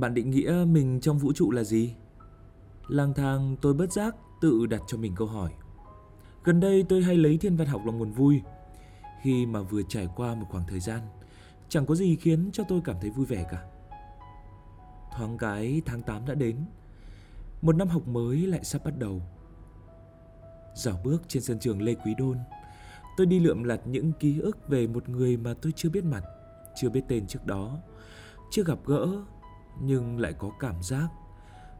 Bạn định nghĩa mình trong vũ trụ là gì? Lang thang tôi bất giác tự đặt cho mình câu hỏi. Gần đây tôi hay lấy thiên văn học làm nguồn vui. Khi mà vừa trải qua một khoảng thời gian, chẳng có gì khiến cho tôi cảm thấy vui vẻ cả. Thoáng cái tháng 8 đã đến, một năm học mới lại sắp bắt đầu. Dạo bước trên sân trường Lê Quý Đôn, tôi đi lượm lặt những ký ức về một người mà tôi chưa biết mặt, chưa biết tên trước đó, chưa gặp gỡ nhưng lại có cảm giác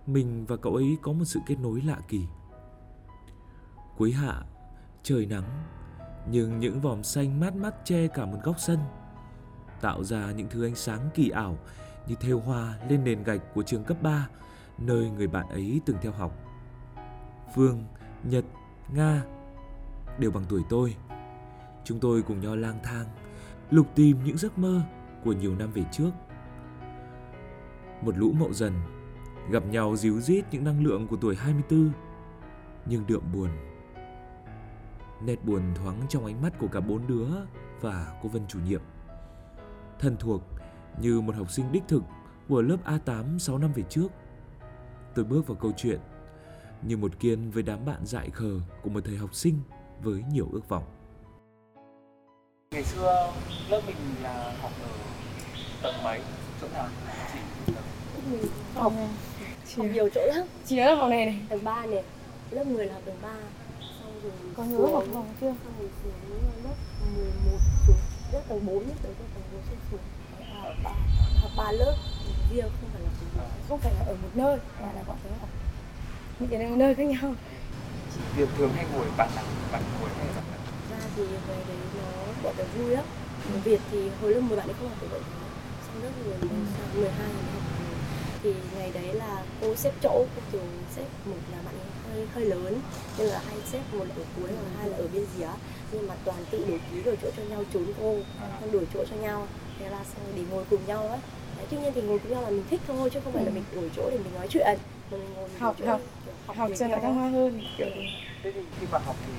mình và cậu ấy có một sự kết nối lạ kỳ. Cuối hạ, trời nắng, nhưng những vòm xanh mát mắt che cả một góc sân, tạo ra những thứ ánh sáng kỳ ảo như thêu hoa lên nền gạch của trường cấp 3, nơi người bạn ấy từng theo học. Phương, Nhật, Nga đều bằng tuổi tôi. Chúng tôi cùng nhau lang thang, lục tìm những giấc mơ của nhiều năm về trước. Một lũ mậu dần gặp nhau díu dít những năng lượng của tuổi 24 nhưng đượm buồn. Nét buồn thoáng trong ánh mắt của cả bốn đứa và cô Vân chủ nhiệm. Thân thuộc như một học sinh đích thực của lớp A8 6 năm về trước. Tôi bước vào câu chuyện như một kiên với đám bạn dại khờ của một thời học sinh với nhiều ước vọng. Ngày xưa lớp mình là học ở tầng mấy, chỗ nào? Chỉ mình học học nhiều chỗ lắm. Chỉ nhớ phòng này này. Tầng 3 này lớp 10 là học tầng 3 xong rồi có nhớ học phòng chưa? Xong rồi xuống lớp 11 xuống. Lớp tầng 4 nhất tới tầng 4 xuống xuống. Học ba học ba lớp. Riêng không phải là cùng không phải là ở một nơi mà là bọn tớ học. Những cái nơi khác nhau. Việc thường hay ngồi bạn nào, bạn ngồi hay bạn nào? ra thì về đấy nó bọn tớ vui lắm. Việt thì hồi lớp 10 bạn ấy không học được vậy xong lớp 10 sang 12 thì học thì ngày đấy là cô xếp chỗ cô thường xếp một là bạn ấy hơi hơi lớn. Nên là hay xếp một là ở cuối và hai là ở bên dưới nhưng mà toàn tự đổi ký đổi chỗ cho nhau trốn cô xong đổi chỗ cho nhau. Thế là xong để ngồi cùng nhau ấy. Đấy, tuy nhiên thì ngồi cùng nhau là mình thích thôi chứ không phải là mình đổi chỗ để mình nói chuyện. Mà mình ngồi mình học đổi học. kiểu học cho nó nhau. thăng hoa hơn kiểu. Thế thì khi mà học thì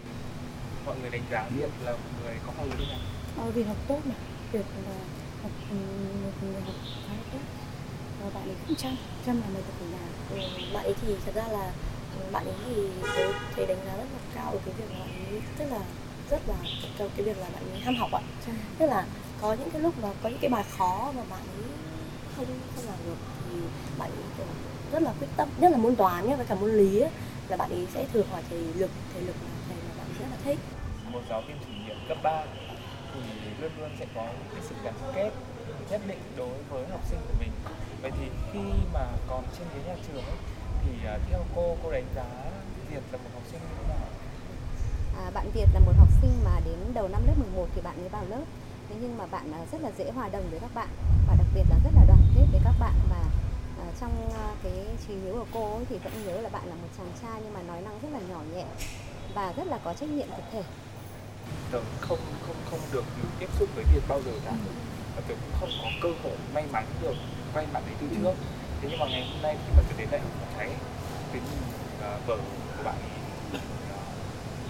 mọi người đánh giá Việt là một người có học lực nào? ờ, vì học tốt mà. Việc là học ừ, một người học khá và bạn ấy cũng chăm chăm làm bài tập ở nhà Ừ, bạn ấy thì thật ra là ừ, bạn ấy thì tớ thấy đánh giá rất là cao ở cái việc là bạn ấy rất là rất là cái, cái việc là bạn ấy ham học ạ. Tức là có những cái lúc mà có những cái bài khó mà bạn ấy không không làm được thì bạn ấy kiểu rất là quyết tâm nhất là môn toán nhé với cả môn lý ấy, là bạn ấy sẽ thường hỏi thầy lực thầy lực là thầy mà bạn ấy rất là thích. Một giáo viên chủ nhiệm cấp 3 thì luôn luôn sẽ có những cái sự gắn kết nhất định đối với học sinh của mình. Vậy thì khi mà còn trên ghế nhà trường ấy, thì à, theo cô, cô đánh giá Việt là một học sinh như thế nào? À, bạn Việt là một học sinh mà đến đầu năm lớp 11 thì bạn mới vào lớp Thế nhưng mà bạn à, rất là dễ hòa đồng với các bạn và đặc biệt là rất là đoàn kết với các bạn và à, trong cái trí nhớ của cô ấy, thì vẫn nhớ là bạn là một chàng trai nhưng mà nói năng rất là nhỏ nhẹ và rất là có trách nhiệm tập thể Tớ không không không được tiếp xúc với Việt bao giờ cả. Và tớ cũng không có cơ hội may mắn được quen bạn ấy từ trước. Thế nhưng mà ngày hôm nay khi mà tớ đến đây học cháy, đến uh, vở của bạn ấy, uh,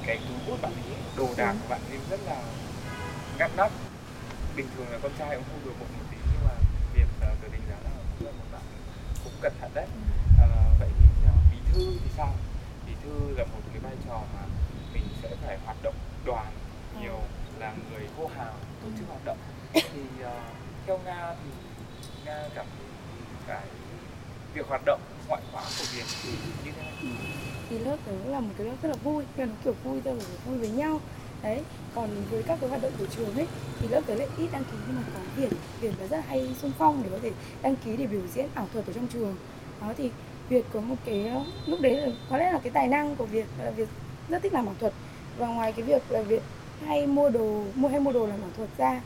cái túi bút bạn ấy, đồ đạc của bạn ấy rất là ngăn nắp. Bình thường là con trai cũng không được một tí nhưng mà Việt uh, tớ đánh giá là cũng là một bạn cũng cẩn thận đấy. Ờ, vậy thì uh, bí thư thì sao? Bí thư là một cái vai trò mà mình sẽ phải hoạt động đoàn nhiều là người hô hào tổ chức hoạt động thì uh, theo nga thì nga cảm thấy cái việc hoạt động ngoại khóa của việt thì như thế nào? Ừ. Thì lớp đó là một cái lớp rất là vui nhưng nó kiểu vui thôi vui với nhau. Đấy còn với các cái hoạt động của trường ấy thì lớp tới lại ít đăng ký nhưng mà có Việt Việt là rất hay xung phong để có thể đăng ký để biểu diễn ảo thuật ở trong trường. Đó thì Việt có một cái ờ, lúc đấy là có lẽ là cái tài năng của Việt là Việt rất thích làm ảo thuật. Và ngoài cái việc là Việt hay mua đồ mua hay mua đồ làm ảo thuật ra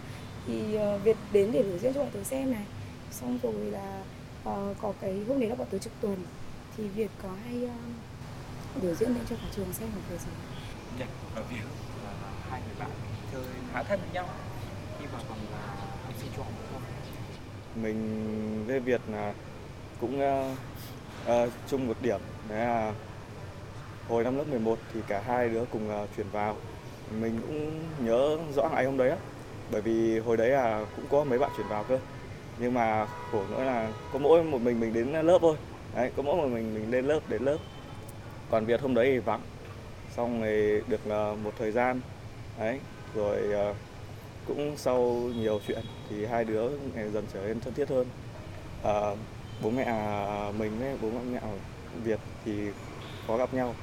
thì ờ, Việt đến để biểu diễn cho bọn tớ xem này. Xong rồi là ờ, có cái hôm đấy là bọn tớ trực tuần. Thì Việt có hay ờ, biểu diễn lên cho cả trường xem một thời gian nhật và việt là hai người bạn chơi khá thân với nhau. Khi mà còn là học sinh trung học phổ thông mình với Việt là cũng ờ, ờ, chung một điểm. Đấy là hồi năm lớp 11 thì cả hai đứa cùng ờ, chuyển vào. Mình cũng nhớ rõ ngày hôm đấy á bởi vì hồi đấy là cũng có mấy bạn chuyển vào cơ. Nhưng mà khổ nữa là có mỗi một mình mình đến lớp thôi. Đấy có mỗi một mình mình lên lớp đến lớp. Còn Việt hôm đấy thì vắng. Xong rồi được là một thời gian. Đấy rồi ờ, cũng sau nhiều chuyện thì hai đứa ngày dần trở nên thân thiết hơn. À, bố mẹ mình với bố mẹ Việt thì có gặp nhau.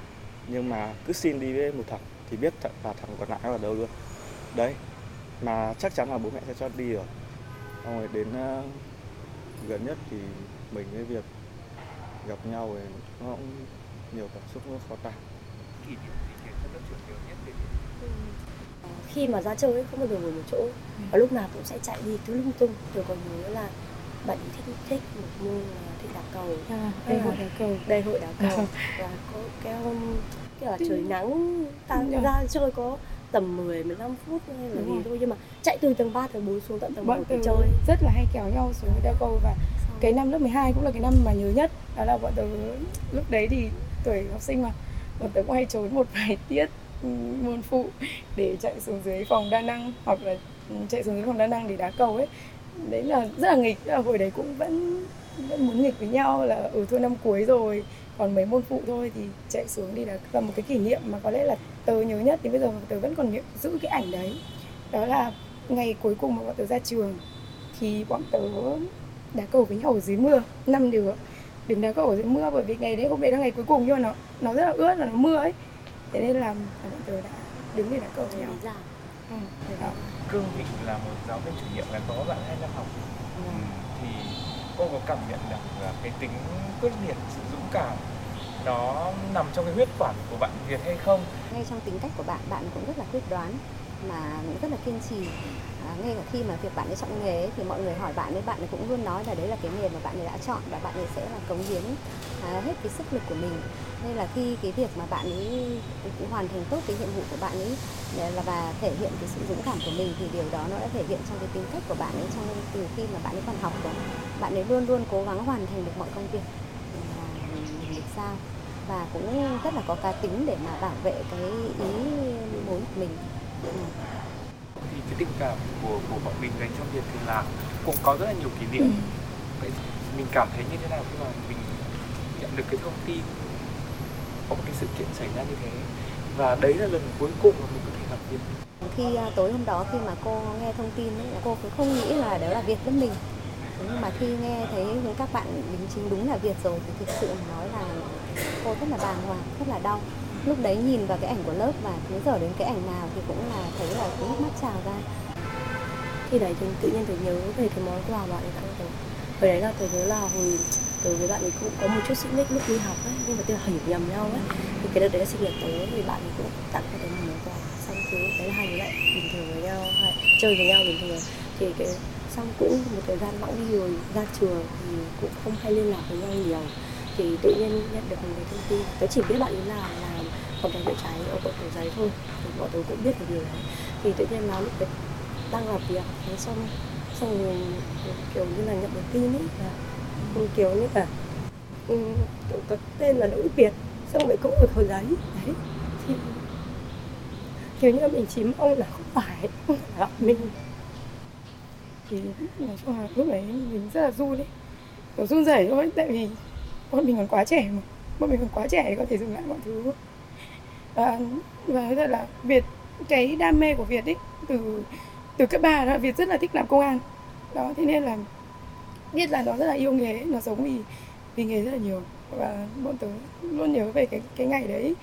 Nhưng mà cứ xin đi với một thằng thì biết th- là thằng còn lại ở đâu luôn. Đấy mà chắc chắn là bố mẹ sẽ cho đi rồi. Xong rồi đến ờ, gần nhất thì mình với Việt gặp nhau thì nó cũng nhiều cảm xúc nó khó tả. Ờ, khi mà ra chơi ấy, không bao giờ ngồi một chỗ. Và lúc nào cũng sẽ chạy đi cứ lung tung. Rồi còn nhớ là bạn ấy thích thích một môn là thích đá cầu. À, đây hội đá cầu. Đại hội đá cầu. Và có cái hôm kiểu là trời nắng. Ta Dạ. ra chơi có tầm 10 15 phút hay là gì thôi nhưng mà chạy từ tầng 3 tầng 4 xuống tận tầng 1 bọn để chơi. rất là hay kéo nhau xuống đá cầu và Xong cái năm lớp 12 cũng là cái năm mà nhớ nhất. Đó là bọn tớ lúc đấy thì tuổi học sinh mà bọn tớ cũng hay trốn một vài tiết ừ, môn phụ để chạy xuống dưới phòng đa năng hoặc là ừ, chạy xuống dưới phòng đa năng để đá cầu ấy. Đấy là rất là nghịch là hồi đấy cũng vẫn vẫn muốn nghịch với nhau là ở thua năm cuối rồi còn mấy môn phụ thôi thì chạy xuống đi đá là một cái kỷ niệm mà có lẽ là tớ nhớ nhất đến bây giờ tớ vẫn còn nhớ, giữ cái ảnh đấy. Đó là ngày cuối cùng mà bọn tớ ra trường thì bọn tớ đá cầu với nhau ở dưới mưa năm đứa. Đứng đá cầu ở dưới mưa bởi vì ngày đấy hôm đấy là ngày cuối cùng nhưng mà nó nó rất là ướt và nó mưa ấy. Thế nên là là bọn tớ đã đứng để đá cầu với nhau. Ra ừ, cương vị là một giáo viên chủ nhiệm gắn bó bạn hai năm học ừ, thì cô có cảm nhận được là cái tính quyết liệt sự dũng cảm nó nằm trong cái huyết quản của bạn Việt hay không? Ngay trong tính cách của bạn bạn cũng rất là quyết đoán mà cũng rất là kiên trì. À, ngay cả khi mà việc bạn ấy chọn nghề ấy, thì mọi người hỏi bạn ấy bạn ấy cũng luôn nói là đấy là cái nghề mà bạn ấy đã chọn và bạn ấy sẽ là cống hiến à, hết cái sức lực của mình. Nên là khi cái việc mà bạn ấy cũng hoàn thành tốt cái nhiệm vụ của bạn ấy là và thể hiện cái sự dũng cảm của mình thì điều đó nó đã thể hiện trong cái tính cách của bạn ấy trong từ khi mà bạn ấy còn học rồi. Bạn ấy luôn luôn cố gắng hoàn thành được mọi công việc giao và cũng rất là có cá tính để mà bảo vệ cái ý muốn của mình. Ừ. thì cái tình cảm của của bọn mình dành cho Việt thì là cũng có rất là nhiều kỷ niệm. Vậy mình cảm thấy như thế nào khi mà mình nhận được cái thông tin có một cái sự kiện xảy ra như thế? Và đấy là lần cuối cùng mà mình có thể gặp Việt. Khi à, tối hôm đó khi mà cô nghe thông tin ấy, cô cũng không nghĩ là đó là Việt với mình nhưng mà khi nghe thấy các bạn đính chính đúng là Việt rồi thì thực sự mà nói là cô rất là bàng hoàng, rất là đau. Lúc đấy nhìn vào cái ảnh của lớp và cứ giờ đến cái ảnh nào thì cũng là thấy là cứ nước mắt trào ra. Khi đấy thì tự nhiên tôi nhớ về cái món quà bạn ấy tặng tôi hồi đấy là tôi nhớ là hồi tôi với bạn ấy cũng có một chút xích mích lúc đi học ấy, nhưng mà tôi hiểu nhầm nhau ấy. Thì cái đợt đấy là sinh nhật tớ thì bạn ấy cũng tặng cho tôi một món quà. Xong cứ đấy là hai đứa lại bình thường với nhau hay chơi với nhau bình thường. Thì cái xong cũng một thời gian bẵng đi rồi ra trường thì cũng không hay liên lạc với nhau nhiều. Thì tự nhiên nhận được một cái thông tin tớ chỉ biết bạn ấy là làm phòng cháy chữa cháy ở quận cầu giấy thôi thì bọn tớ cũng biết được điều đấy. Thì tự nhiên là lúc đấy đang làm việc thế xong xong rồi kiểu như là nhận được tin ấy là ừ, kiểu như là ừ, kiểu có tên là Đỗ Việt xong rồi cũng ở cầu giấy. Đấy thì kiểu như là mình chỉ mong là không phải không phải là mình thì nói chung là lúc đấy mình rất là run ấy. Kiểu run rẩy thôi tại vì bọn mình còn quá trẻ mà. Bọn mình còn quá trẻ để có thể dừng lại mọi thứ. Và, và nói thật là Việt cái đam mê của Việt ấy từ từ cấp ba đó Việt rất là thích làm công an. Đó thế nên là biết là nó rất là yêu nghề nó sống vì vì nghề rất là nhiều. Và bọn tớ luôn nhớ về cái cái ngày đấy.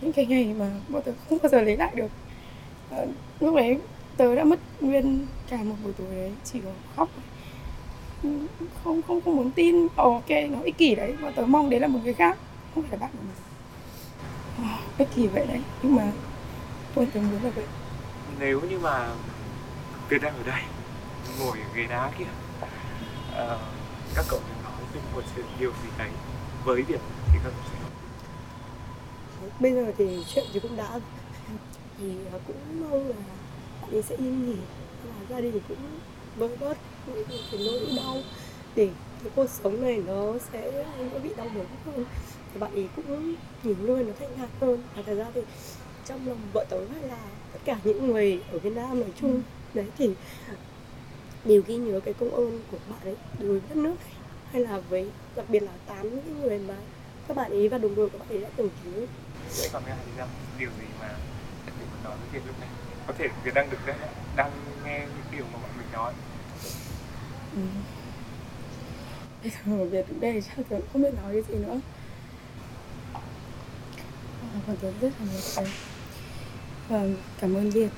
Những cái ngày mà bọn tớ không bao giờ lấy lại được. À, lúc đấy tớ đã mất nguyên cả một buổi tối đấy chỉ có khóc. Không không không muốn tin. Ồ, ok nó ích kỷ đấy bọn tớ mong đấy là một người khác không phải là bạn của mình. Ờ, ích kỷ vậy đấy nhưng mà tôi tớ muốn là vậy. Nếu như mà Việt đang ở đây ngồi ở ghế đá kia ờ, các cậu đừng nói về một sự điều gì đấy với Việt thì các cậu sẽ nói. Bây giờ thì chuyện thì cũng đã thì cũng mong là bạn ấy sẽ yên nghỉ. Và gia đình cũng bớt bớt những cái nỗi đau. Để cái cuộc sống này nó sẽ không có bị đau đớn hơn. Thì bạn ấy cũng nghỉ ngơi nó thanh thản hơn. Và thật ra thì trong lòng vợ tớ hay là tất cả những người ở Việt Nam nói chung đấy thì đều ghi nhớ cái công ơn của bạn ấy đối với đất nước này. Hay là với đặc biệt là tám những người mà các bạn ấy và đồng đội của bạn ấy đã từng cứu. Vậy còn nghe thì điều gì mà để mình nói với Việt lúc này có thể Việt đang được đang, đang nghe những điều mà bọn mình nói. Ừ. bây giờ Việt đứng đây chắc tôi không biết nói cái gì nữa. Còn tôi rất là nhiều cái và cảm ơn Việt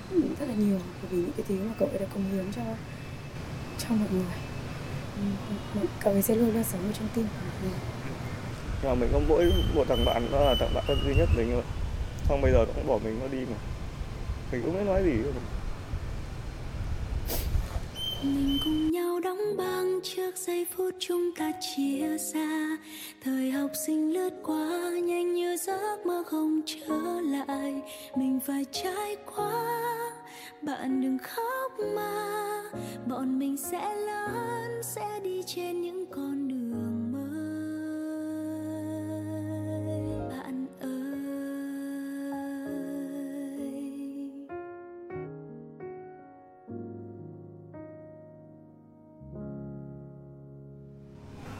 rất là nhiều bởi vì những cái thứ mà cậu ấy đã cống hiến cho cho mọi người. Cậu ấy sẽ luôn luôn sống ở trong tim của mọi người. Nhưng mà mình có mỗi một thằng bạn đó là thằng bạn thân duy nhất mình thôi. Xong bây giờ nó cũng bỏ mình nó đi mà mình cũng biết nói gì đâu mình cùng nhau đóng băng trước giây phút chúng ta chia xa. Thời học sinh lướt qua, nhanh như giấc mơ không trở lại. Mình phải trải qua, bạn đừng khóc mà. Bọn mình sẽ lớn, sẽ đi trên những con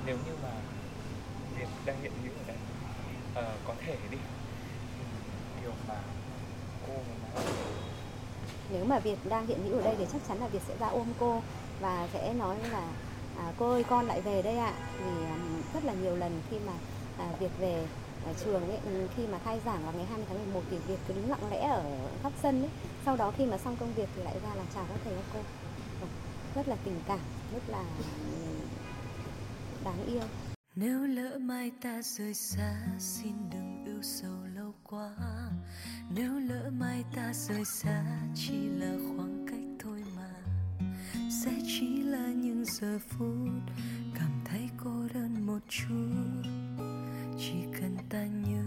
nếu như mà Việt đang hiện hữu ở đây ờ, có thể đi điều mà cô mà nói nếu mà Việt đang hiện hữu ở đây thì chắc chắn là Việt sẽ ra ôm cô và sẽ nói là à, cô ơi con lại về đây ạ vì um, rất là nhiều lần khi mà à, Việt về ở trường ấy, ừ, khi mà khai giảng vào ngày 20 tháng 11 thì Việt cứ đứng lặng lẽ ở góc sân ấy. Sau đó khi mà xong công việc thì lại ra là chào các thầy các cô. Vâng, rất là tình cảm, rất là ừ, đáng yêu. Nếu lỡ mai ta rời xa, Xin đừng ưu sầu lâu quá. Nếu lỡ mai ta rời xa, Chỉ là khoảng cách thôi mà. Sẽ chỉ là những giờ phút, Cảm thấy cô đơn một chút. Chỉ cần ta nhớ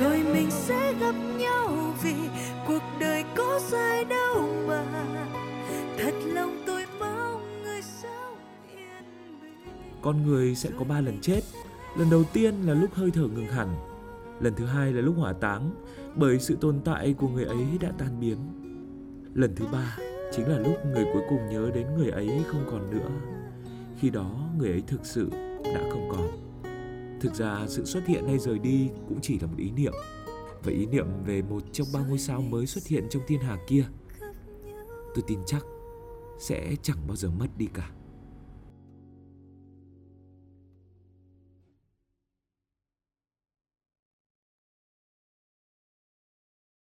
rồi mình sẽ gặp nhau vì cuộc đời có dài đâu mà thật lòng tôi mong người sống yên bình Con người sẽ có ba lần chết. Lần đầu tiên là lúc hơi thở ngừng hẳn. Lần thứ hai là lúc hỏa táng, bởi sự tồn tại của người ấy đã tan biến. Lần thứ ba chính là lúc người cuối cùng nhớ đến người ấy không còn nữa. Khi đó người ấy thực sự đã không còn. Thực ra sự xuất hiện hay rời đi cũng chỉ là một ý niệm. Và ý niệm về một trong ba ngôi sao mới xuất hiện trong thiên hà kia, tôi tin chắc sẽ chẳng bao giờ mất đi cả.